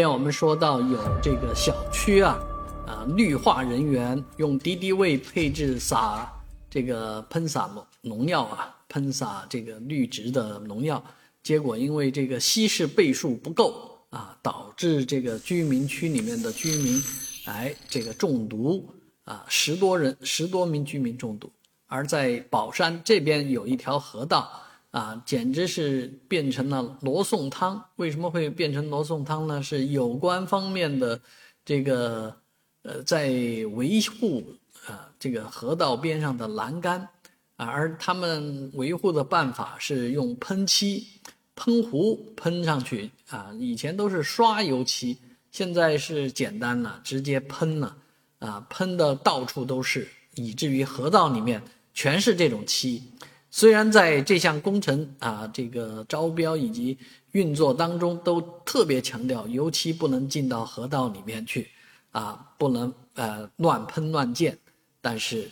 今天我们说到有这个小区啊，啊，绿化人员用敌敌畏配置撒这个喷洒农农药啊，喷洒这个绿植的农药，结果因为这个稀释倍数不够啊，导致这个居民区里面的居民哎这个中毒啊，十多人十多名居民中毒，而在宝山这边有一条河道。啊，简直是变成了罗宋汤。为什么会变成罗宋汤呢？是有关方面的这个呃，在维护啊这个河道边上的栏杆啊，而他们维护的办法是用喷漆、喷壶喷上去啊。以前都是刷油漆，现在是简单了，直接喷了啊，喷的到处都是，以至于河道里面全是这种漆。虽然在这项工程啊，这个招标以及运作当中都特别强调油漆不能进到河道里面去，啊，不能呃乱喷乱溅，但是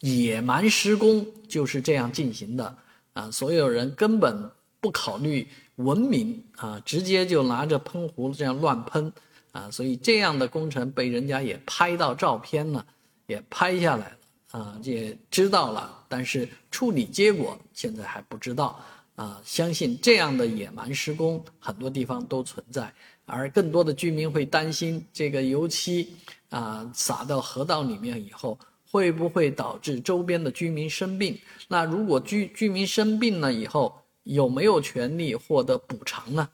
野蛮施工就是这样进行的啊，所有人根本不考虑文明啊，直接就拿着喷壶这样乱喷啊，所以这样的工程被人家也拍到照片了，也拍下来了。啊，也知道了，但是处理结果现在还不知道。啊，相信这样的野蛮施工很多地方都存在，而更多的居民会担心这个油漆啊洒到河道里面以后，会不会导致周边的居民生病？那如果居居民生病了以后，有没有权利获得补偿呢？